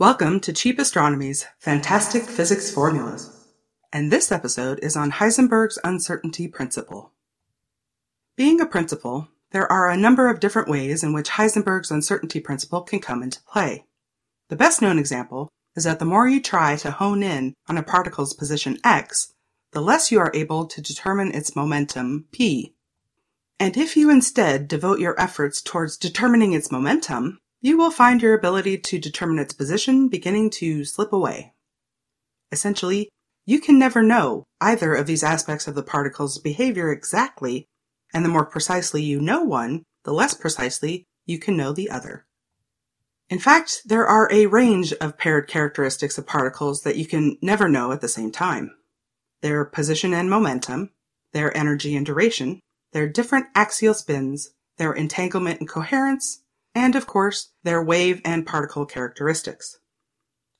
Welcome to Cheap Astronomy's Fantastic Physics Formulas. And this episode is on Heisenberg's uncertainty principle. Being a principle, there are a number of different ways in which Heisenberg's uncertainty principle can come into play. The best known example is that the more you try to hone in on a particle's position x, the less you are able to determine its momentum p. And if you instead devote your efforts towards determining its momentum, you will find your ability to determine its position beginning to slip away. Essentially, you can never know either of these aspects of the particle's behavior exactly, and the more precisely you know one, the less precisely you can know the other. In fact, there are a range of paired characteristics of particles that you can never know at the same time. Their position and momentum, their energy and duration, their different axial spins, their entanglement and coherence, and of course, their wave and particle characteristics.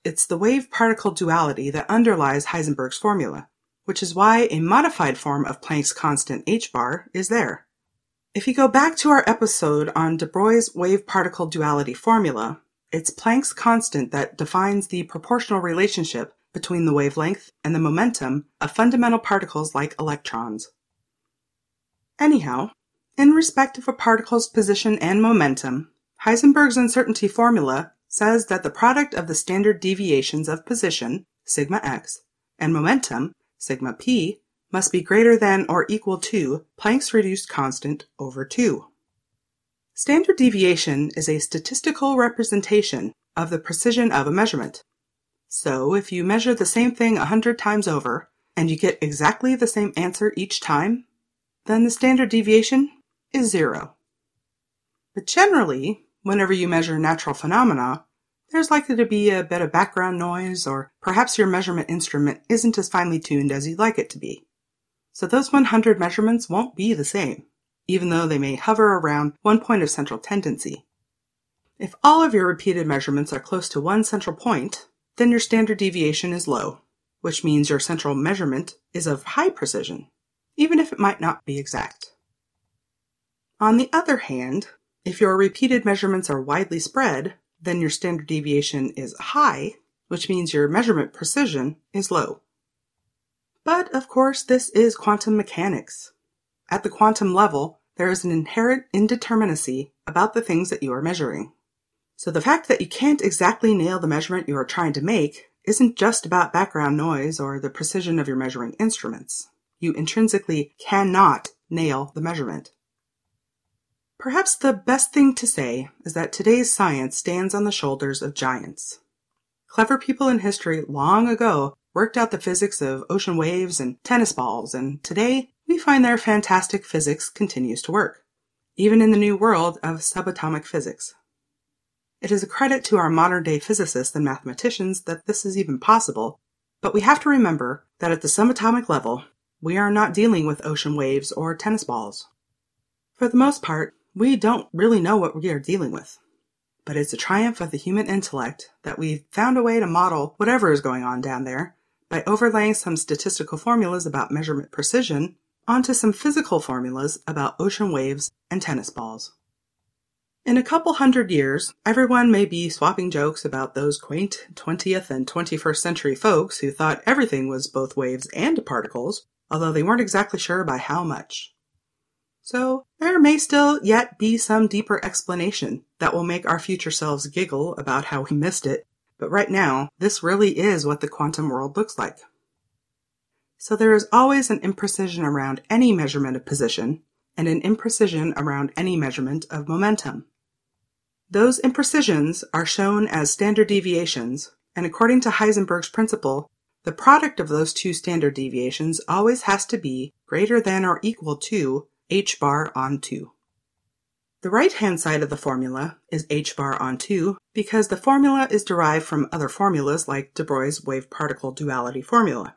It's the wave-particle duality that underlies Heisenberg's formula, which is why a modified form of Planck's constant h bar is there. If you go back to our episode on de Broglie's wave-particle duality formula, it's Planck's constant that defines the proportional relationship between the wavelength and the momentum of fundamental particles like electrons. Anyhow, in respect of a particle's position and momentum, Heisenberg's uncertainty formula says that the product of the standard deviations of position, sigma x, and momentum, sigma p, must be greater than or equal to Planck's reduced constant over 2. Standard deviation is a statistical representation of the precision of a measurement. So if you measure the same thing a hundred times over and you get exactly the same answer each time, then the standard deviation is zero. But generally, Whenever you measure natural phenomena, there's likely to be a bit of background noise, or perhaps your measurement instrument isn't as finely tuned as you'd like it to be. So those 100 measurements won't be the same, even though they may hover around one point of central tendency. If all of your repeated measurements are close to one central point, then your standard deviation is low, which means your central measurement is of high precision, even if it might not be exact. On the other hand, if your repeated measurements are widely spread, then your standard deviation is high, which means your measurement precision is low. But of course, this is quantum mechanics. At the quantum level, there is an inherent indeterminacy about the things that you are measuring. So the fact that you can't exactly nail the measurement you are trying to make isn't just about background noise or the precision of your measuring instruments. You intrinsically cannot nail the measurement. Perhaps the best thing to say is that today's science stands on the shoulders of giants. Clever people in history long ago worked out the physics of ocean waves and tennis balls, and today we find their fantastic physics continues to work, even in the new world of subatomic physics. It is a credit to our modern day physicists and mathematicians that this is even possible, but we have to remember that at the subatomic level, we are not dealing with ocean waves or tennis balls. For the most part, we don't really know what we are dealing with. But it's a triumph of the human intellect that we've found a way to model whatever is going on down there by overlaying some statistical formulas about measurement precision onto some physical formulas about ocean waves and tennis balls. In a couple hundred years, everyone may be swapping jokes about those quaint 20th and 21st century folks who thought everything was both waves and particles, although they weren't exactly sure by how much. So there may still yet be some deeper explanation that will make our future selves giggle about how we missed it, but right now, this really is what the quantum world looks like. So there is always an imprecision around any measurement of position, and an imprecision around any measurement of momentum. Those imprecisions are shown as standard deviations, and according to Heisenberg's principle, the product of those two standard deviations always has to be greater than or equal to h bar on 2. The right-hand side of the formula is h bar on 2 because the formula is derived from other formulas like de Broglie's wave-particle duality formula.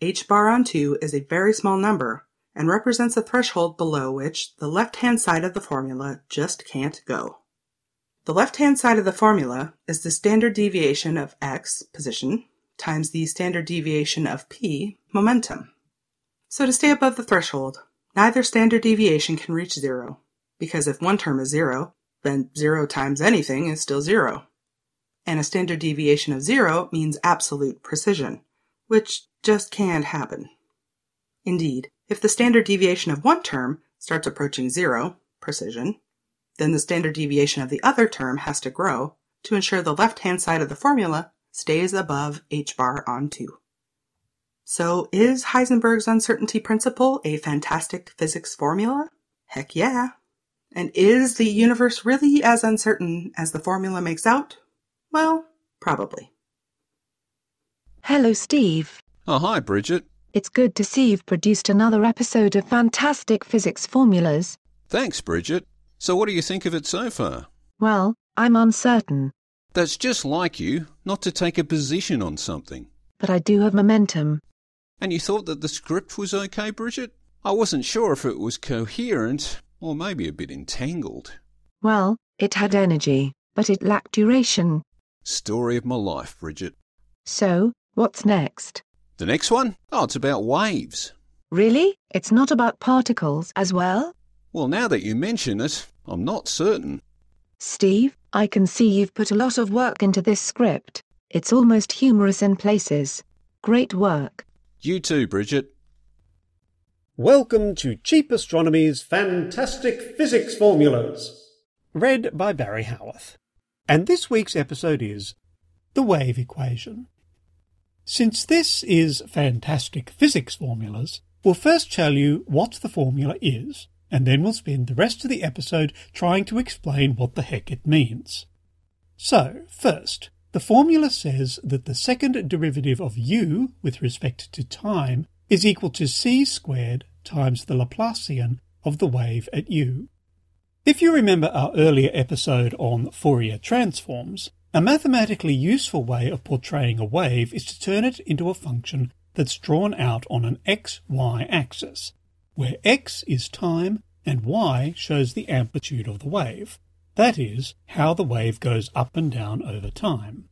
h bar on 2 is a very small number and represents a threshold below which the left-hand side of the formula just can't go. The left-hand side of the formula is the standard deviation of x, position, times the standard deviation of p, momentum. So to stay above the threshold, Neither standard deviation can reach zero, because if one term is zero, then zero times anything is still zero. and a standard deviation of zero means absolute precision, which just can't happen. Indeed, if the standard deviation of one term starts approaching zero, precision, then the standard deviation of the other term has to grow to ensure the left-hand side of the formula stays above h bar on 2. So is Heisenberg's uncertainty principle a fantastic physics formula? Heck yeah. And is the universe really as uncertain as the formula makes out? Well, probably. Hello, Steve. Oh, hi, Bridget. It's good to see you've produced another episode of Fantastic Physics Formulas. Thanks, Bridget. So, what do you think of it so far? Well, I'm uncertain, That's just like you, not to take a position on something. but I do have momentum. And you thought that the script was okay, Bridget? I wasn't sure if it was coherent or maybe a bit entangled. Well, it had energy, but it lacked duration. Story of my life, Bridget. So, what's next? The next one? Oh, it's about waves. Really? It's not about particles as well? Well, now that you mention it, I'm not certain. Steve, I can see you've put a lot of work into this script. It's almost humorous in places. Great work. You too, Bridget. Welcome to Cheap Astronomy's Fantastic Physics Formulas, read by Barry Howarth. And this week's episode is The Wave Equation. Since this is Fantastic Physics Formulas, we'll first tell you what the formula is, and then we'll spend the rest of the episode trying to explain what the heck it means. So, first, the formula says that the second derivative of u with respect to time is equal to c squared times the Laplacian of the wave at u. If you remember our earlier episode on Fourier transforms, a mathematically useful way of portraying a wave is to turn it into a function that's drawn out on an xy axis, where x is time and y shows the amplitude of the wave. That is, how the wave goes up and down over time.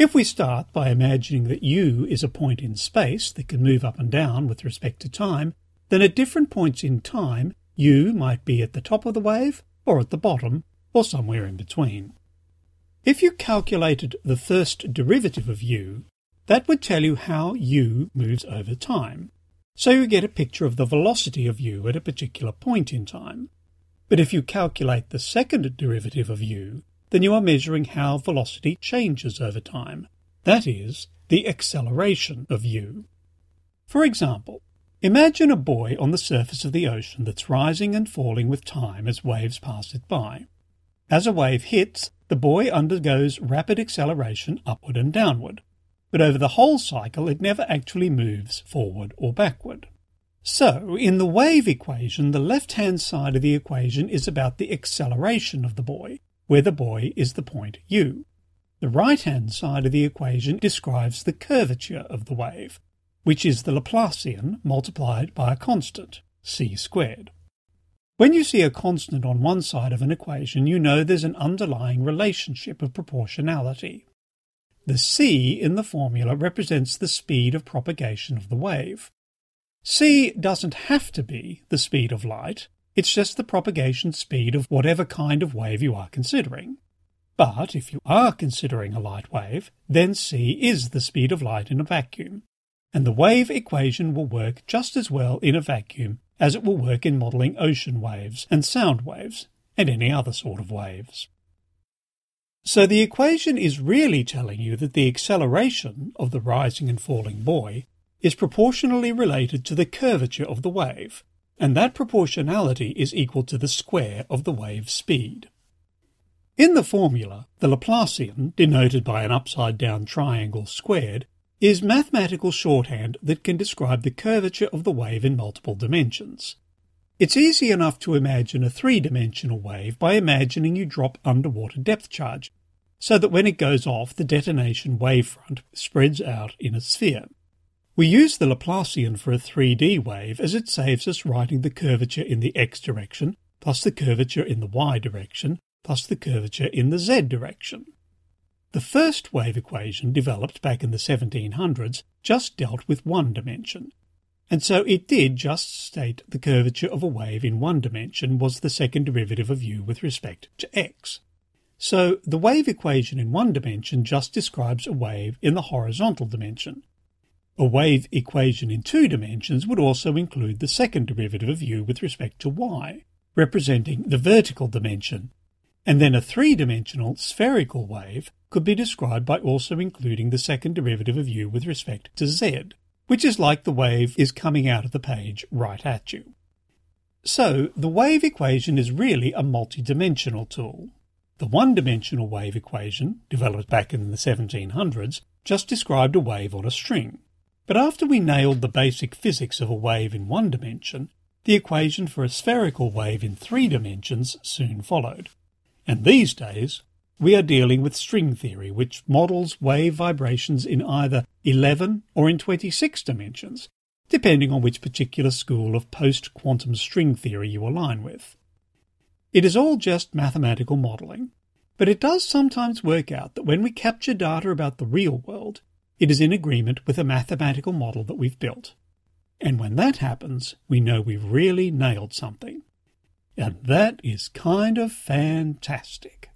If we start by imagining that u is a point in space that can move up and down with respect to time, then at different points in time, u might be at the top of the wave, or at the bottom, or somewhere in between. If you calculated the first derivative of u, that would tell you how u moves over time. So you get a picture of the velocity of u at a particular point in time. But if you calculate the second derivative of u, then you are measuring how velocity changes over time. That is, the acceleration of u. For example, imagine a buoy on the surface of the ocean that's rising and falling with time as waves pass it by. As a wave hits, the buoy undergoes rapid acceleration upward and downward, but over the whole cycle it never actually moves forward or backward. So, in the wave equation, the left-hand side of the equation is about the acceleration of the buoy, where the buoy is the point u. The right-hand side of the equation describes the curvature of the wave, which is the Laplacian multiplied by a constant, c squared. When you see a constant on one side of an equation, you know there's an underlying relationship of proportionality. The c in the formula represents the speed of propagation of the wave. C doesn't have to be the speed of light, it's just the propagation speed of whatever kind of wave you are considering. But if you are considering a light wave, then c is the speed of light in a vacuum, and the wave equation will work just as well in a vacuum as it will work in modelling ocean waves and sound waves and any other sort of waves. So the equation is really telling you that the acceleration of the rising and falling buoy is proportionally related to the curvature of the wave, and that proportionality is equal to the square of the wave speed. In the formula, the Laplacian, denoted by an upside-down triangle squared, is mathematical shorthand that can describe the curvature of the wave in multiple dimensions. It's easy enough to imagine a three-dimensional wave by imagining you drop underwater depth charge, so that when it goes off, the detonation wavefront spreads out in a sphere. We use the Laplacian for a 3D wave as it saves us writing the curvature in the x direction, plus the curvature in the y direction, plus the curvature in the z direction. The first wave equation, developed back in the 1700s, just dealt with one dimension. And so it did just state the curvature of a wave in one dimension was the second derivative of u with respect to x. So the wave equation in one dimension just describes a wave in the horizontal dimension. A wave equation in two dimensions would also include the second derivative of u with respect to y, representing the vertical dimension. And then a three-dimensional spherical wave could be described by also including the second derivative of u with respect to z, which is like the wave is coming out of the page right at you. So, the wave equation is really a multidimensional tool. The one-dimensional wave equation, developed back in the 1700s, just described a wave on a string. But after we nailed the basic physics of a wave in one dimension, the equation for a spherical wave in three dimensions soon followed. And these days, we are dealing with string theory, which models wave vibrations in either 11 or in 26 dimensions, depending on which particular school of post quantum string theory you align with. It is all just mathematical modelling, but it does sometimes work out that when we capture data about the real world, it is in agreement with a mathematical model that we've built. And when that happens, we know we've really nailed something. And that is kind of fantastic.